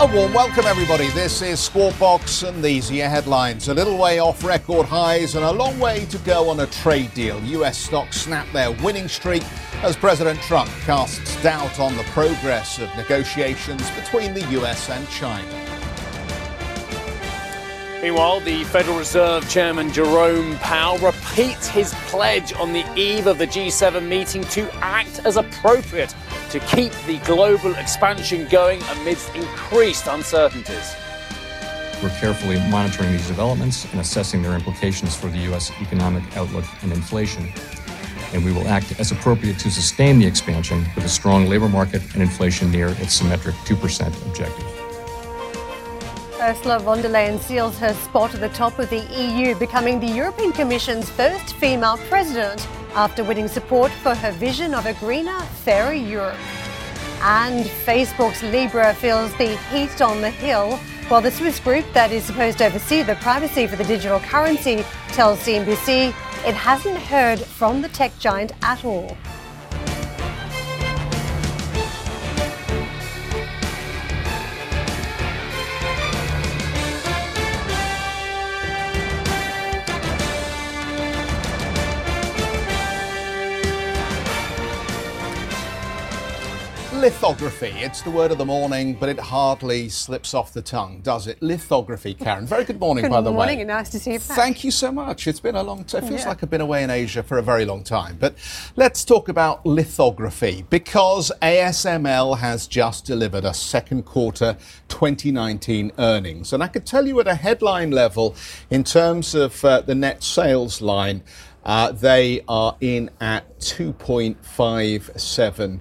A warm welcome, everybody. This is Squawk Box, and these are your headlines. A little way off record highs and a long way to go on a trade deal. US stocks snap their winning streak as President Trump casts doubt on the progress of negotiations between the US and China. Meanwhile, the Federal Reserve Chairman Jerome Powell repeats his pledge on the eve of the G7 meeting to act as appropriate to keep the global expansion going amidst increased uncertainties. We're carefully monitoring these developments and assessing their implications for the U.S. economic outlook and inflation. And we will act as appropriate to sustain the expansion with a strong labor market and inflation near its symmetric 2% objective. Ursula von der Leyen seals her spot at the top of the EU, becoming the European Commission's first female president after winning support for her vision of a greener, fairer Europe. And Facebook's Libra feels the heat on the hill, while the Swiss group that is supposed to oversee the privacy for the digital currency tells CNBC it hasn't heard from the tech giant at all. Lithography. It's the word of the morning, but it hardly slips off the tongue, does it? Lithography, Karen. Very good morning, Good by the morning, way. and nice to see you back. Thank you so much. It's been a long time. It feels Yeah. like I've been away in Asia for a very long time. But let's talk about lithography because ASML has just delivered a second quarter 2019 earnings. And I could tell you at a headline level, in terms of uh, the net sales line, uh, they are in at 2.57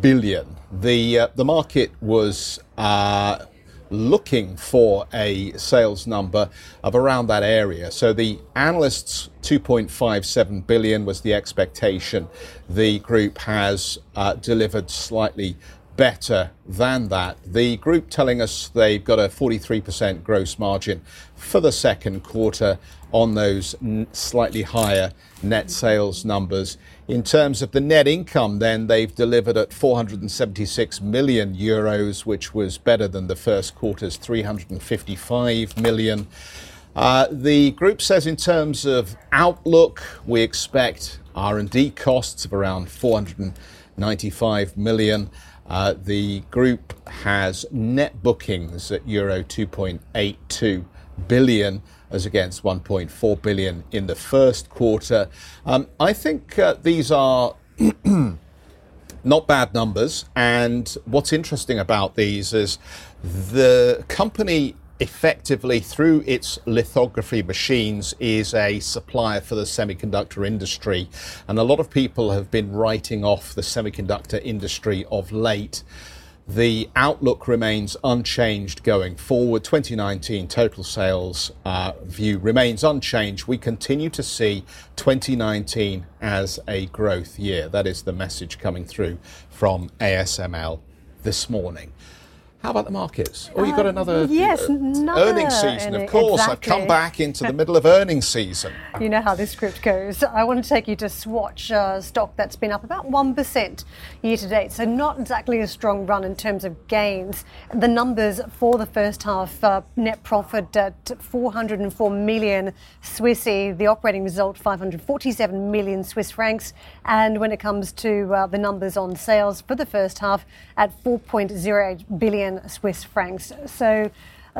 billion. The uh, the market was uh, looking for a sales number of around that area. So the analysts 2.57 billion was the expectation. The group has uh, delivered slightly better than that. The group telling us they've got a 43% gross margin for the second quarter on those slightly higher net sales numbers. In terms of the net income, then they've delivered at 476 million euros, which was better than the first quarter's 355 million. Uh, the group says in terms of outlook, we expect R&D costs of around 495 million. Uh, the group has net bookings at euro 2.82 billion as against 1.4 billion in the first quarter. Um, I think uh, these are not bad numbers. And what's interesting about these is the company effectively through its lithography machines is a supplier for the semiconductor industry and a lot of people have been writing off the semiconductor industry of late the outlook remains unchanged going forward. 2019 total sales uh, view remains unchanged. We continue to see 2019 as a growth year. That is the message coming through from ASML this morning. How about the markets? Oh, you've got another yes, uh, another earnings season, of course. I've come back into the middle of earnings season. You know how this script goes. I want to take you to Swatch uh, stock that's been up about 1% year to date. So, not exactly a strong run in terms of gains. The numbers for the first half uh, net profit at 404 million Swissy, the operating result 547 million Swiss francs. And when it comes to uh, the numbers on sales for the first half at 4.08 billion Swiss francs. So,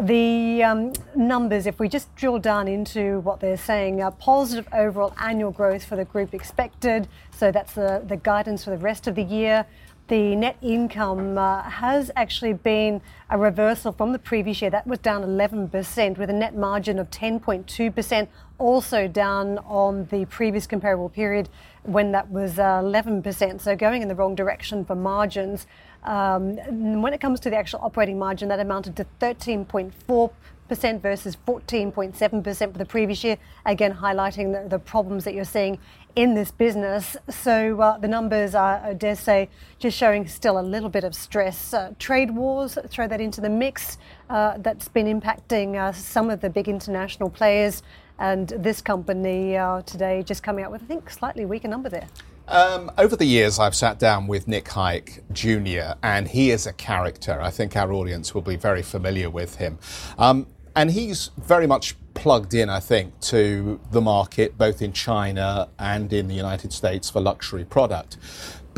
the um, numbers, if we just drill down into what they're saying, uh, positive overall annual growth for the group expected. So that's the, the guidance for the rest of the year. The net income uh, has actually been a reversal from the previous year. That was down 11% with a net margin of 10.2%, also down on the previous comparable period when that was uh, 11%. So going in the wrong direction for margins. Um, when it comes to the actual operating margin, that amounted to 13.4 percent versus 14.7% for the previous year. Again, highlighting the, the, problems that you're seeing in this business. So uh, the numbers are, I dare say, just showing still a little bit of stress. Uh, trade wars, throw that into the mix. Uh, that's been impacting uh, some of the big international players. And this company today just coming out with, I think, slightly weaker number there. Um, over the years, I've sat down with Nick Hayek Jr., and he is a character. I think our audience will be very familiar with him. Um, and he's very much plugged in, I think, to the market, both in China and in the United States for luxury product.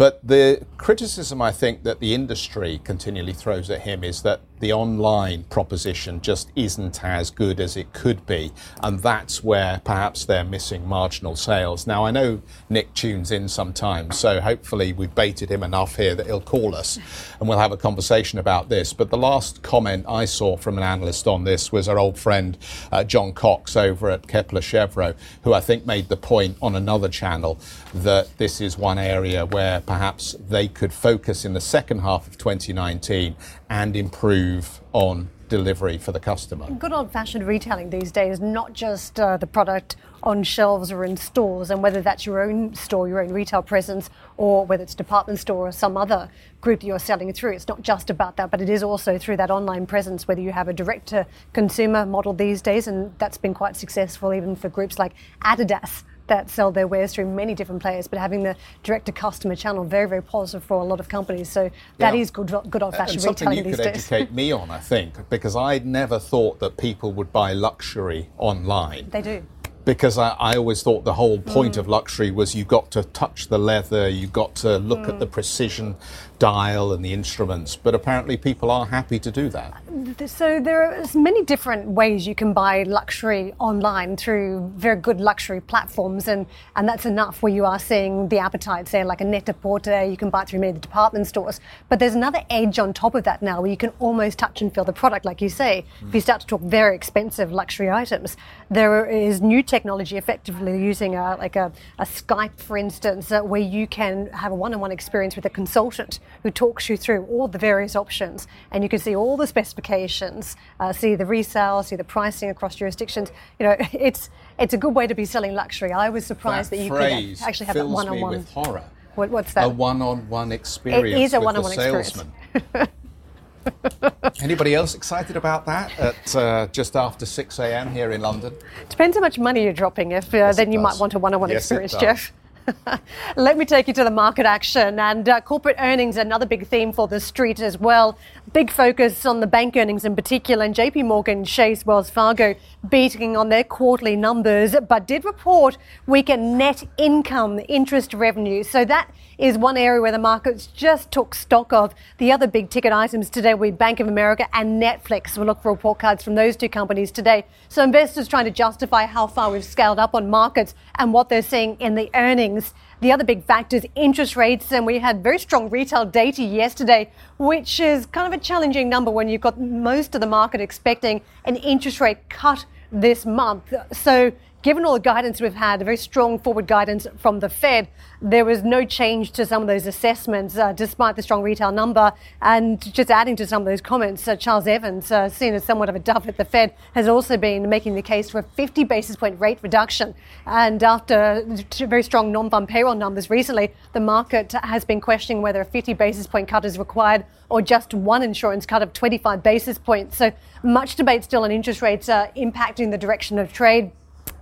But the criticism I think that the industry continually throws at him is that the online proposition just isn't as good as it could be. And that's where perhaps they're missing marginal sales. Now, I know Nick tunes in sometimes, so hopefully we've baited him enough here that he'll call us and we'll have a conversation about this. But the last comment I saw from an analyst on this was our old friend uh, John Cox over at Kepler Cheuvreux, who I think made the point on another channel that this is one area where perhaps they could focus in the second half of 2019 and improve on delivery for the customer. Good old fashioned retailing these days, not just uh, the product on shelves or in stores, and whether that's your own store, your own retail presence, or whether it's department store or some other group you're selling through. It's not just about that, but it is also through that online presence, whether you have a direct to consumer model these days, and that's been quite successful even for groups like Adidas that sell their wares through many different players, but having the direct to customer channel very, very positive for a lot of companies. So that yeah. is good, good old fashioned retailing these days. Something you could educate me on, I think, because I never thought that people would buy luxury online. They do because I, I, always thought the whole point mm. of luxury was you got to touch the leather, you got to look mm. at the precision dial and the instruments, but apparently people are happy to do that. So there are many different ways you can buy luxury online through very good luxury platforms, and, and that's enough where you are seeing the appetite, say like a Net-a-Porter, you can buy it through many of the department stores. But there's another edge on top of that now where you can almost touch and feel the product, like you say. Mm. If you start to talk very expensive luxury items, there is new technology effectively using a, like a, a Skype, for instance, uh, where you can have a one-on-one experience with a consultant who talks you through all the various options, and you can see all the specifications, uh, see the resale, see the pricing across jurisdictions. You know, it's it's a good way to be selling luxury. I was surprised that, that you could actually have that one-on-one. with horror. What, what's that? A one-on-one experience. It is a one-on-one experience. Anybody else excited about that at uh, just after 6 a.m. here in London? Depends how much money you're dropping. If uh, yes, then you does. might want a one-on-one yes, experience, Geoff. Let me take you to the market action and uh, corporate earnings, another big theme for the street as well. Big focus on the bank earnings in particular, and JP Morgan Chase Wells Fargo beating on their quarterly numbers, but did report weaker net income interest revenue. So that is one area where the markets just took stock of. The other big ticket items today were Bank of America and Netflix. We'll look for report cards from those two companies today. So investors trying to justify how far we've scaled up on markets and what they're seeing in the earnings. The other big factor is interest rates, and we had very strong retail data yesterday, which is kind of a challenging number when you've got most of the market expecting an interest rate cut this month. So given all the guidance we've had, a very strong forward guidance from the Fed, there was no change to some of those assessments uh, despite the strong retail number. And just adding to some of those comments, uh, Charles Evans, uh, seen as somewhat of a dove at the Fed, has also been making the case for a 50 basis point rate reduction. And after very strong non farm payroll numbers recently, the market has been questioning whether a 50 basis point cut is required or just one insurance cut of 25 basis points. So much debate still on interest rates uh, impacting the direction of trade.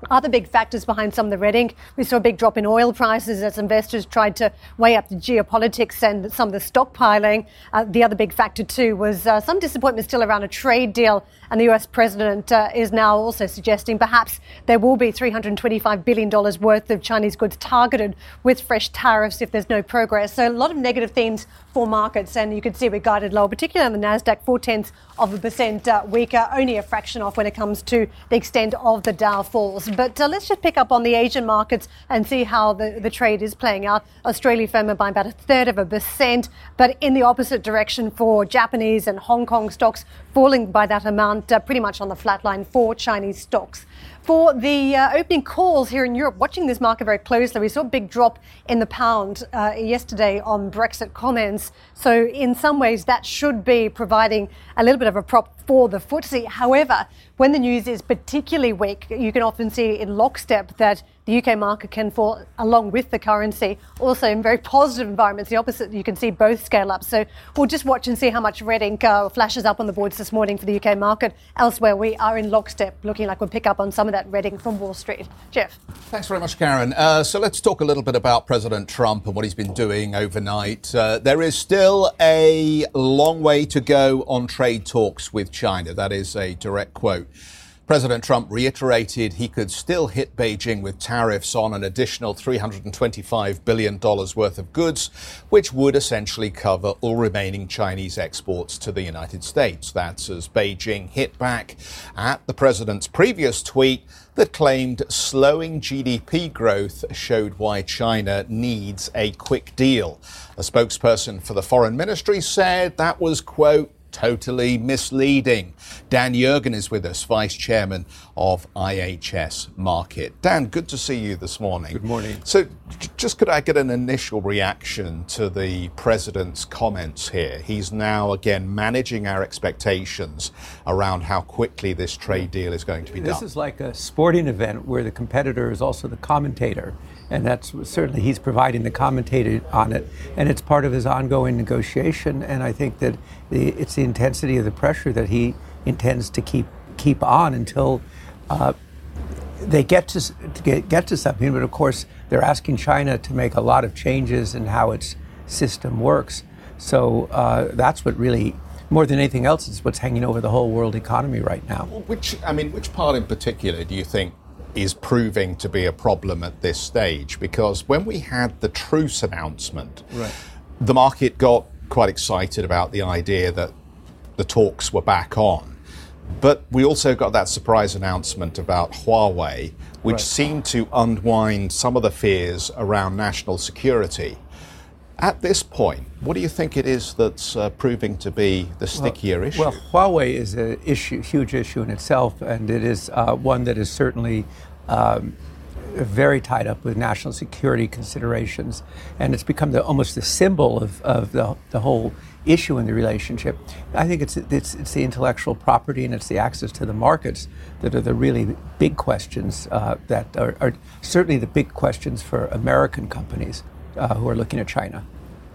Other big factors behind some of the red ink, we saw a big drop in oil prices as investors tried to weigh up the geopolitics and some of the stockpiling. Uh, the other big factor, too, was uh, some disappointment still around a trade deal. And the US president uh, is now also suggesting perhaps there will be $325 billion worth of Chinese goods targeted with fresh tariffs if there's no progress. So a lot of negative themes for markets. And you can see we guided low, particularly on the NASDAQ, four tenths of a percent uh, weaker, only a fraction off when it comes to the extent of the Dow falls. But uh, let's just pick up on the Asian markets and see how the, the trade is playing out. Australia firmer by about a third of a percent, but in the opposite direction for Japanese and Hong Kong stocks, falling by that amount, uh, pretty much on the flat line for Chinese stocks for the uh, opening calls here in Europe, watching this market very closely. We saw a big drop in the pound uh, yesterday on Brexit comments. So, in some ways, that should be providing a little bit of a prop for the FTSE. However, when the news is particularly weak, you can often see in lockstep that the UK market can fall along with the currency. Also, in very positive environments, the opposite, you can see both scale up. So, we'll just watch and see how much red ink uh, flashes up on the boards this morning for the UK market. Elsewhere, we are in lockstep, looking like we'll pick up on some of that reading from Wall Street. Geoff. Thanks very much, Karen. Uh, so let's talk a little bit about President Trump and what he's been doing overnight. Uh, there is still a long way to go on trade talks with China. That is a direct quote. President Trump reiterated he could still hit Beijing with tariffs on an additional $325 billion worth of goods, which would essentially cover all remaining Chinese exports to the United States. That's as Beijing hit back at the president's previous tweet that claimed slowing GDP growth showed why China needs a quick deal. A spokesperson for the foreign ministry said that was, quote, totally misleading. Dan Yergin is with us, Vice Chairman of IHS Markit. Dan, good to see you this morning. Good morning. So, just could I get an initial reaction to the President's comments here? He's now again managing our expectations around how quickly this trade deal is going to be this done. This is like a sporting event where the competitor is also the commentator and that's certainly he's providing the commentator on it, and it's part of his ongoing negotiation. And I think that the, it's the intensity of the pressure that he intends to keep keep on until uh, they get to, to get, get to something. But of course, they're asking China to make a lot of changes in how its system works. So uh, that's what really more than anything else is what's hanging over the whole world economy right now. Which I mean, which part in particular do you think is proving to be a problem at this stage because when we had the truce announcement, right. the market got quite excited about the idea that the talks were back on. But we also got that surprise announcement about Huawei, which right. seemed to unwind some of the fears around national security. At this point, what do you think it is that's uh, proving to be the stickier well, issue? Well, Huawei is a issue, huge issue in itself, and it is uh, one that is certainly um, very tied up with national security considerations, and it's become the, almost the symbol of, of the, the whole issue in the relationship. I think it's, it's, it's the intellectual property and it's the access to the markets that are the really big questions uh, that are, are, certainly the big questions for American companies uh, who are looking at China.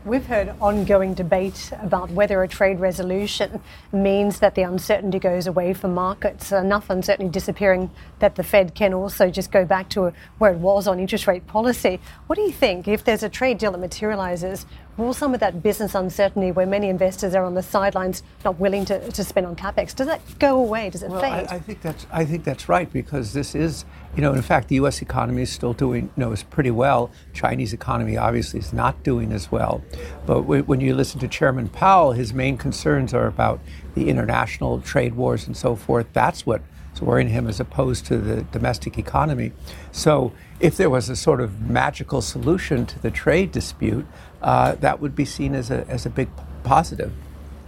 We've heard ongoing debate about whether a trade resolution means that the uncertainty goes away from markets. Enough uncertainty disappearing that the Fed can also just go back to where it was on interest rate policy. What do you think if there's a trade deal that materializes? Will some of that business uncertainty, where many investors are on the sidelines, not willing to, to spend on capex, does that go away? Does it well, fade? I, I, think that's I think that's right because this is, you know, in fact, the U.S. economy is still doing, you know, is pretty well. Chinese economy obviously is not doing as well. But when you listen to Chairman Powell, his main concerns are about the international trade wars and so forth. That's what worrying him as opposed to the domestic economy. So if there was a sort of magical solution to the trade dispute, uh, that would be seen as a, as a big positive.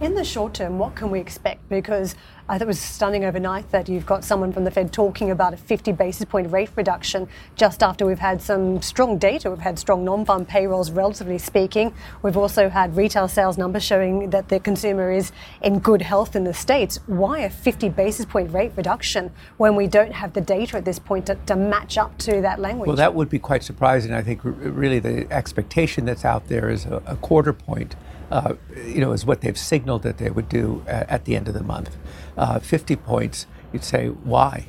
In the short term, what can we expect? Because I thought it was stunning overnight that you've got someone from the Fed talking about a 50 basis point rate reduction just after we've had some strong data. We've had strong non farm payrolls, relatively speaking. We've also had retail sales numbers showing that the consumer is in good health in the States. Why a 50 basis point rate reduction when we don't have the data at this point to, to match up to that language? Well, that would be quite surprising. I think really the expectation that's out there is a, a quarter point uh, you know, is what they've signaled that they would do at, at the end of the month. Uh, 50 points, you'd say, why?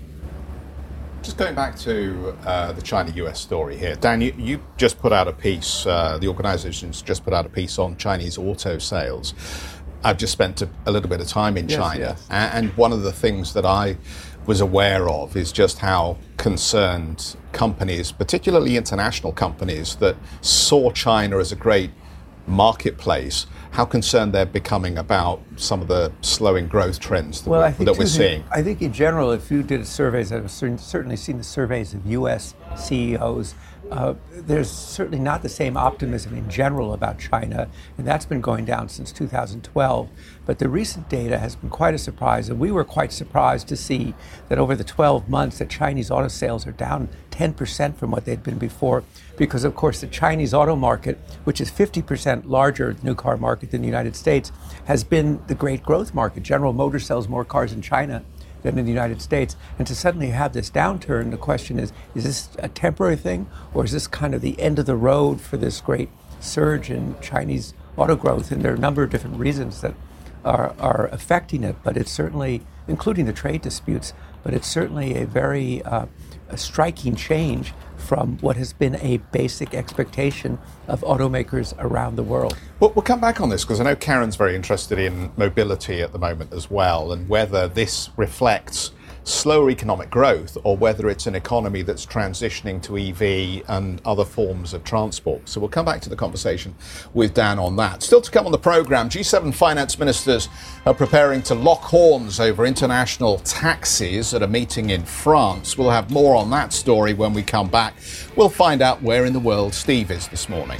Just going back to uh, the China US story here, Dan, you, you just put out a piece, uh, the organization's just put out a piece on Chinese auto sales. I've just spent a, a little bit of time in yes, China, yes. and one of the things that I was aware of is just how concerned companies, particularly international companies, that saw China as a great marketplace, how concerned they're becoming about some of the slowing growth trends that, well, we're, that we're seeing. I think in general, if you did surveys, I've certainly seen the surveys of U.S. CEOs, uh, there's certainly not the same optimism in general about China, and that's been going down since 2012. But the recent data has been quite a surprise, and we were quite surprised to see that over the 12 months that Chinese auto sales are down 10% from what they'd been before, because of course the Chinese auto market, which is 50% larger new car market than the United States, has been the great growth market. General Motors sells more cars in China than in the United States. And to suddenly have this downturn, the question is is this a temporary thing, or is this kind of the end of the road for this great surge in Chinese auto growth? And there are a number of different reasons that are, are affecting it, but it's certainly, including the trade disputes, but it's certainly a very uh, a striking change from what has been a basic expectation of automakers around the world. Well, we'll come back on this because I know Karen's very interested in mobility at the moment as well, and whether this reflects slower economic growth or whether it's an economy that's transitioning to EV and other forms of transport. So we'll come back to the conversation with Dan on that. Still to come on the programme, G7 finance ministers are preparing to lock horns over international taxes at a meeting in France. We'll have more on that story when we come back. We'll find out where in the world Steve is this morning.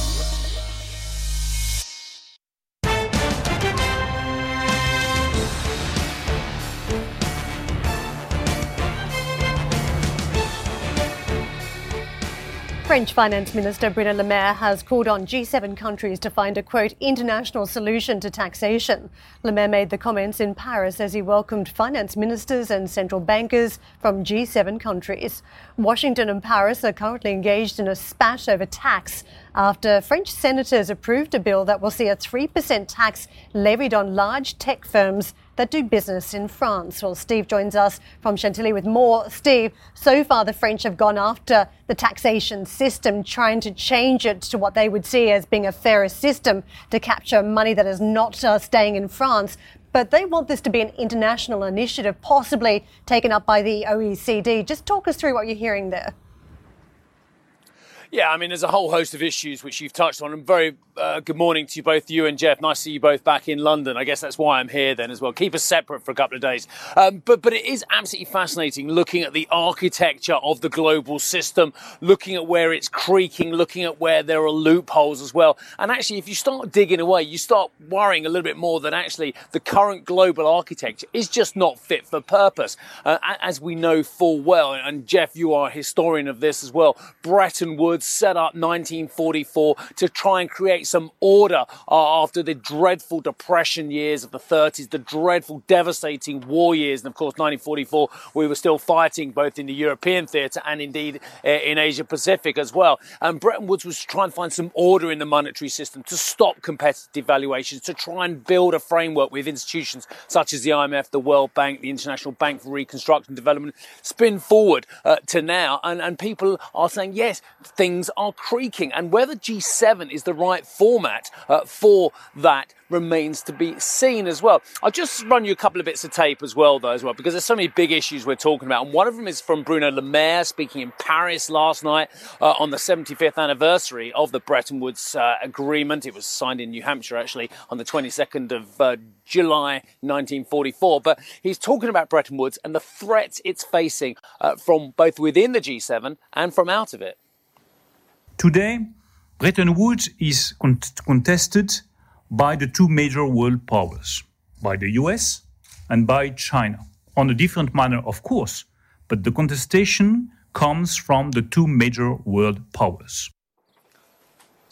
French Finance Minister Bruno Le Maire has called on G7 countries to find a quote international solution to taxation. Le Maire made the comments in Paris as he welcomed finance ministers and central bankers from G7 countries. Washington and Paris are currently engaged in a spat over tax after French senators approved a bill that will see a 3% tax levied on large tech firms that do business in France. Well, Steve joins us from Chantilly with more. Steve, so far the French have gone after the taxation system, trying to change it to what they would see as being a fairer system to capture money that is not uh, staying in France. But they want this to be an international initiative, possibly taken up by the OECD. Just talk us through what you're hearing there. Yeah, I mean, there's a whole host of issues which you've touched on. And very uh, good morning to you both, you and Geoff. Nice to see you both back in London. I guess that's why I'm here then as well. Keep us separate for a couple of days. Um, but but it is absolutely fascinating looking at the architecture of the global system, looking at where it's creaking, looking at where there are loopholes as well. And actually, if you start digging away, you start worrying a little bit more that actually the current global architecture is just not fit for purpose, uh, as we know full well. And Geoff, you are a historian of this as well. Bretton Woods set up 1944 to try and create some order uh, after the dreadful depression years of the 30s, the dreadful, devastating war years. And of course, 1944, we were still fighting both in the European theatre and indeed uh, in Asia Pacific as well. And Bretton Woods was trying to find some order in the monetary system to stop competitive valuations, to try and build a framework with institutions such as the IMF, the World Bank, the International Bank for Reconstruction and Development, spin forward uh, to now. And, and people are saying, yes, things things are creaking. And whether G7 is the right format uh, for that remains to be seen as well. I'll just run you a couple of bits of tape as well, though, as well, because there's so many big issues we're talking about. And one of them is from Bruno Le Maire speaking in Paris last night uh, on the 75th anniversary of the Bretton Woods uh, Agreement. It was signed in New Hampshire, actually, on the 22nd of uh, July 1944. But he's talking about Bretton Woods and the threats it's facing uh, from both within the G7 and from out of it. Today, Bretton Woods is contested by the two major world powers, by the US and by China, on a different manner, of course, but the contestation comes from the two major world powers.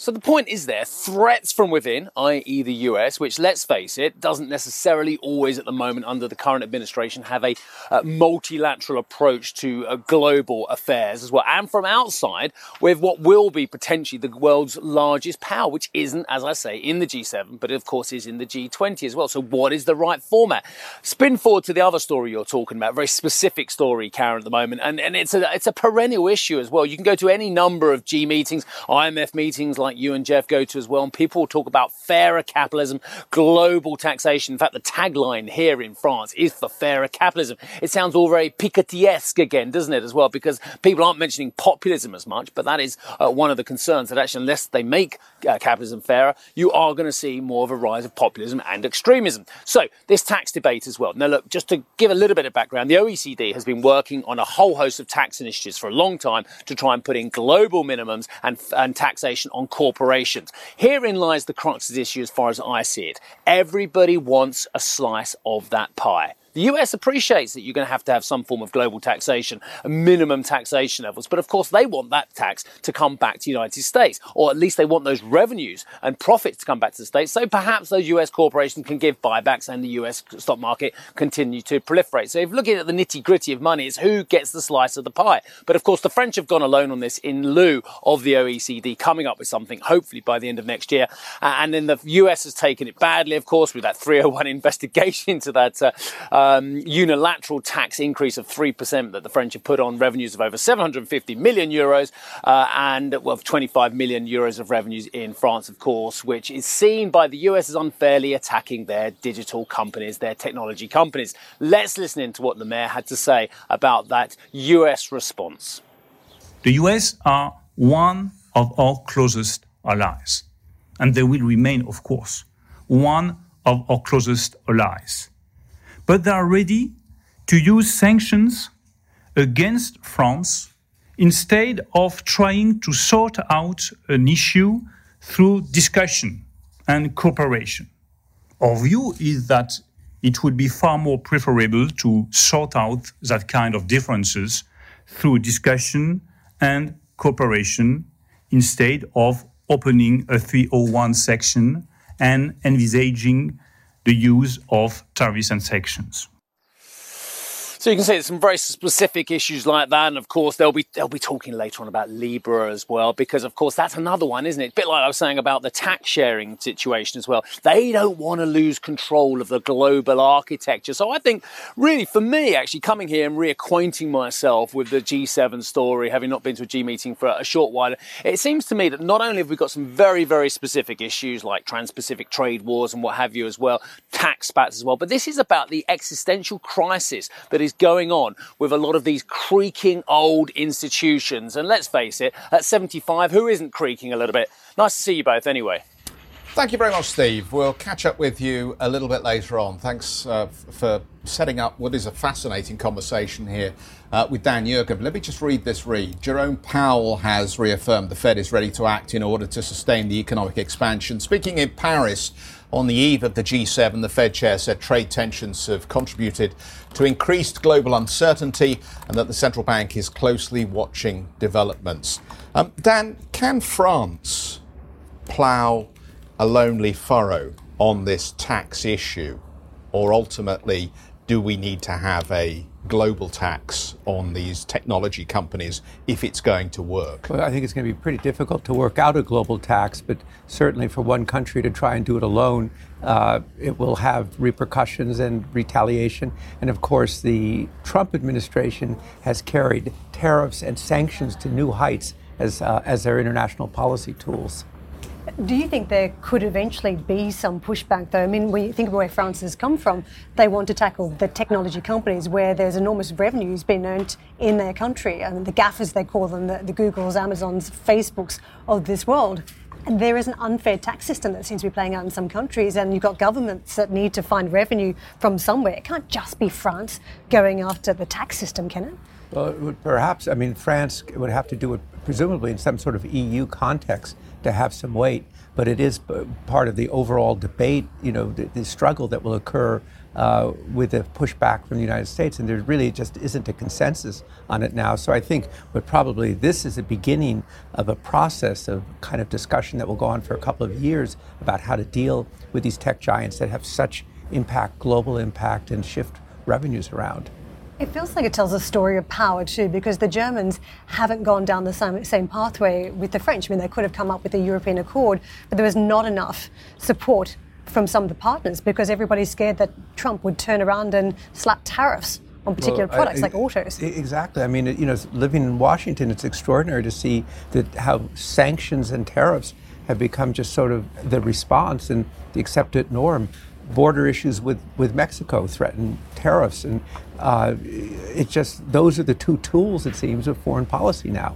So the point is there threats from within, i.e., the US, which let's face it, doesn't necessarily always at the moment under the current administration have a uh, multilateral approach to uh, global affairs as well. And from outside, with what will be potentially the world's largest power, which isn't, as I say, in the G7, but of course is in the G20 as well. So what is the right format? Spin forward to the other story you're talking about, very specific story, Karen, at the moment. And, and it's a, it's a perennial issue as well. You can go to any number of G meetings, IMF meetings like like you and Geoff go to as well. And people talk about fairer capitalism, global taxation. In fact, the tagline here in France is for fairer capitalism. It sounds all very Piketty-esque again, doesn't it, as well? Because people aren't mentioning populism as much, but that is uh, one of the concerns that actually, unless they make uh, capitalism fairer, you are going to see more of a rise of populism and extremism. So, this tax debate as well. Now, look, just to give a little bit of background, the OECD has been working on a whole host of tax initiatives for a long time to try and put in global minimums and, and taxation on corporations. Herein lies the crux of the issue as far as I see it. Everybody wants a slice of that pie. The US appreciates that you're going to have to have some form of global taxation, minimum taxation levels, but of course they want that tax to come back to the United States, or at least they want those revenues and profits to come back to the States, so perhaps those US corporations can give buybacks and the US stock market continue to proliferate. So if looking at the nitty gritty of money, it's who gets the slice of the pie. But of course the French have gone alone on this in lieu of the OECD coming up with something, hopefully by the end of next year. and then the US has taken it badly, of course, with that 301 investigation into that uh, um, unilateral tax increase of 3% that the French have put on revenues of over 750 million euros uh, and well, 25 million euros of revenues in France, of course, which is seen by the US as unfairly attacking their digital companies, their technology companies. Let's listen in to what Le Maire had to say about that US response. The US are one of our closest allies, and they will remain, of course, one of our closest allies but they are ready to use sanctions against France instead of trying to sort out an issue through discussion and cooperation. Our view is that it would be far more preferable to sort out that kind of differences through discussion and cooperation instead of opening a 301 section and envisaging the use of tariffs and sanctions. So you can see there's some very specific issues like that, and of course they'll be they'll be talking later on about Libra as well, because of course that's another one, isn't it? A bit like I was saying about the tax sharing situation as well. They don't want to lose control of the global architecture. So I think really for me, actually coming here and reacquainting myself with the G7 story, having not been to a G meeting for a short while, it seems to me that not only have we got some very very specific issues like trans-Pacific trade wars and what have you as well, tax spats as well, but this is about the existential crisis that is is going on with a lot of these creaking old institutions. And let's face it, at 75, who isn't creaking a little bit? Nice to see you both anyway. Thank you very much, Steve. We'll catch up with you a little bit later on. Thanks uh, for setting up what is a fascinating conversation here uh, with Dan Yergin. Let me just read this read. Jerome Powell has reaffirmed the Fed is ready to act in order to sustain the economic expansion. Speaking in Paris, on the eve of the G7, the Fed chair said trade tensions have contributed to increased global uncertainty and that the central bank is closely watching developments. Um, Dan, can France plough a lonely furrow on this tax issue? Or ultimately, do we need to have a global tax on these technology companies if it's going to work? Well, I think it's going to be pretty difficult to work out a global tax, but certainly for one country to try and do it alone, uh, it will have repercussions and retaliation. And of course, the Trump administration has carried tariffs and sanctions to new heights as, uh, as their international policy tools. Do you think there could eventually be some pushback, though? I mean, when you think of where France has come from, they want to tackle the technology companies where there's enormous revenues being earned in their country. I mean, the GAFAs, they call them, the, the Googles, Amazons, Facebooks of this world. And there is an unfair tax system that seems to be playing out in some countries, and you've got governments that need to find revenue from somewhere. It can't just be France going after the tax system, can it? Well, perhaps, I mean, France would have to do it presumably in some sort of EU context to have some weight, but it is part of the overall debate, you know, the, the struggle that will occur uh, with the pushback from the United States, and there really just isn't a consensus on it now. So I think, but probably this is the beginning of a process of kind of discussion that will go on for a couple of years about how to deal with these tech giants that have such impact, global impact, and shift revenues around. It feels like it tells a story of power too, because the Germans haven't gone down the same, same pathway with the French. I mean, they could have come up with a European accord, but there was not enough support from some of the partners because everybody's scared that Trump would turn around and slap tariffs on particular well, products I, like autos. Exactly. I mean, you know, living in Washington, it's extraordinary to see that how sanctions and tariffs have become just sort of the response and the accepted norm border issues with, with Mexico threaten tariffs. And uh, it's just, those are the two tools, it seems, of foreign policy now.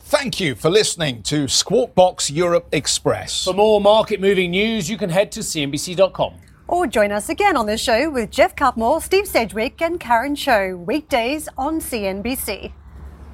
Thank you for listening to Squawk Box Europe Express. For more market moving news, you can head to CNBC.com. Or join us again on the show with Geoff Cutmore, Steve Sedgwick, and Karen Tso, weekdays on CNBC.